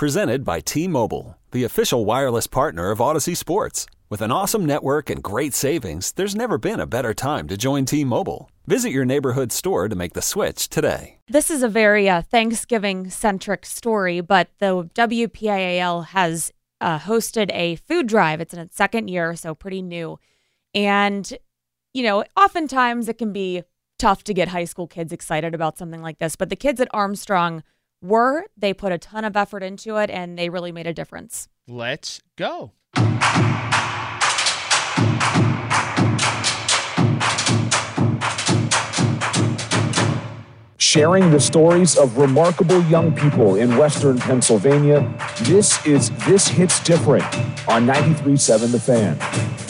Presented by T Mobile, the official wireless partner of Audacy Sports. With an awesome network and great savings, there's never been a better time to join T Mobile. Visit your neighborhood store to make the switch today. This is a very uh, Thanksgiving centric story, but the WPIAL has uh, hosted a food drive. It's in its second year, so pretty new. And, you know, oftentimes it can be tough to get high school kids excited about something like this, but the kids at Armstrong were. They put a ton of effort into it and they really made a difference. Let's go. sharing the stories of remarkable young people in Western Pennsylvania. This is This Hits Different on 93.7 The Fan.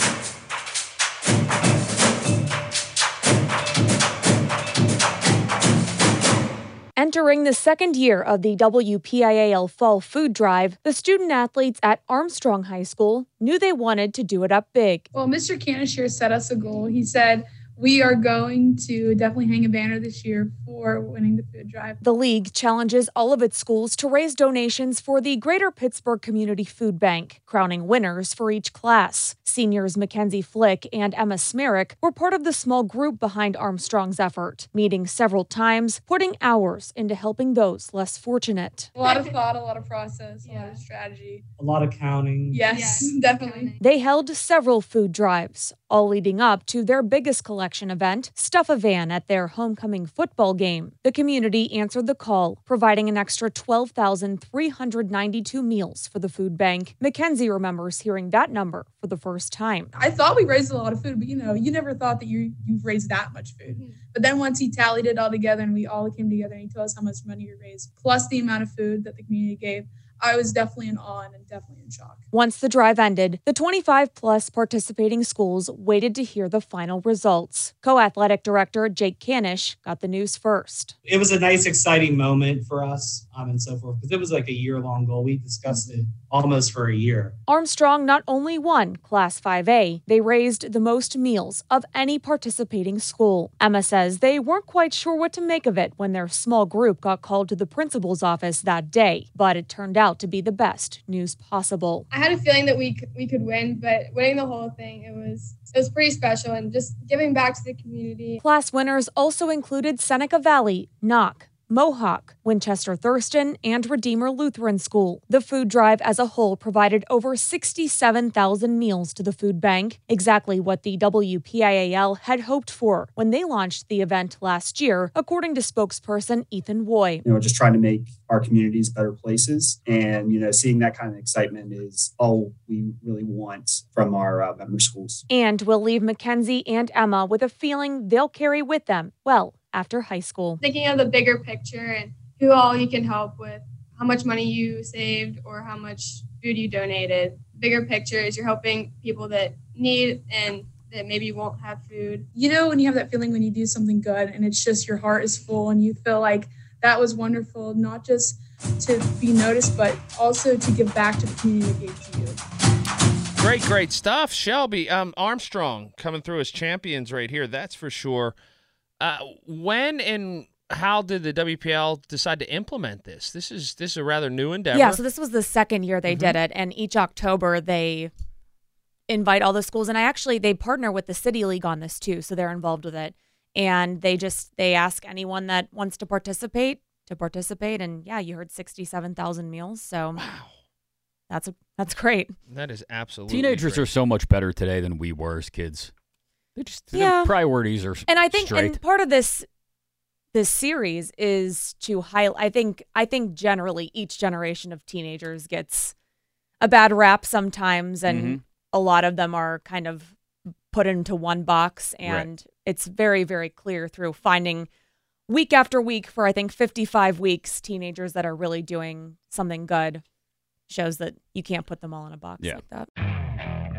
Entering the second year of the WPIAL Fall Food Drive, the student athletes at Armstrong High School knew they wanted to do it up big. Well, Mr. Canisher set us a goal. He said, we are going to definitely hang a banner this year for winning the food drive. The league challenges all of its schools to raise donations for the Greater Pittsburgh Community Food Bank, crowning winners for each class. Seniors Mackenzie Flick and Emma Smerick were part of the small group behind Armstrong's effort, meeting several times, putting hours into helping those less fortunate. A lot of thought, a lot of process, a yeah. lot of strategy, a lot of counting. Yes, yes definitely. They held several food drives, all leading up to their biggest collection event, Stuff a Van, at their homecoming football game. The community answered the call, providing an extra 12,392 meals for the food bank. Mackenzie remembers hearing that number for the first time. I thought we raised a lot of food, but you know, you never thought that you you've raised that much food. Mm-hmm. But then once he tallied it all together and we all came together and he told us how much money we raised, plus the amount of food that the community gave, I was definitely in awe and definitely in shock. Once the drive ended, the 25 plus participating schools waited to hear the final results. Co athletic director Jake Canish got the news first. It was a nice, exciting moment for us um, and so forth because it was like a year long goal. We discussed it almost for a year. Armstrong not only won Class 5A, they raised the most meals of any participating school. Emma says they weren't quite sure what to make of it when their small group got called to the principal's office that day, but it turned out to be the best news possible. I had a feeling that we could, we could win, but winning the whole thing, it was it was pretty special and just giving back to the community. Class winners also included Seneca Valley, Knoch, Mohawk, Winchester Thurston, and Redeemer Lutheran School. The food drive as a whole provided over 67,000 meals to the food bank, exactly what the WPIAL had hoped for when they launched the event last year, according to spokesperson Ethan Woy. You know, just trying to make our communities better places. And, you know, seeing that kind of excitement is all we really want from our uh, member schools. And we'll leave Mackenzie and Emma with a feeling they'll carry with them well after high school. Thinking of the bigger picture and who all you can help with, how much money you saved or how much food you donated. Bigger picture is you're helping people that need and that maybe won't have food. You know, when you have that feeling when you do something good and it's just your heart is full and you feel like that was wonderful, not just to be noticed, but also to give back to the community that gave to you. Great, great stuff, Shelby. Um, Armstrong coming through as champions right here. That's for sure. Uh, when and how did the WPL decide to implement this? This is this is a rather new endeavor. Yeah, so this was the second year they mm-hmm. did it, and each October they invite all the schools, and I actually they partner with the City League on this too, so they're involved with it, and they just they ask anyone that wants to participate to participate, and yeah, you heard sixty seven thousand meals, so wow. That's a that's great. That is absolutely teenagers great. are so much better today than we were as kids. They just yeah. priorities are and I think straight. and part of this this series is to highlight. I think I think generally each generation of teenagers gets a bad rap sometimes, and mm-hmm. a lot of them are kind of put into one box, and right. it's very very clear through finding week after week for I think 55 weeks teenagers that are really doing something good shows that you can't put them all in a box yeah. like that.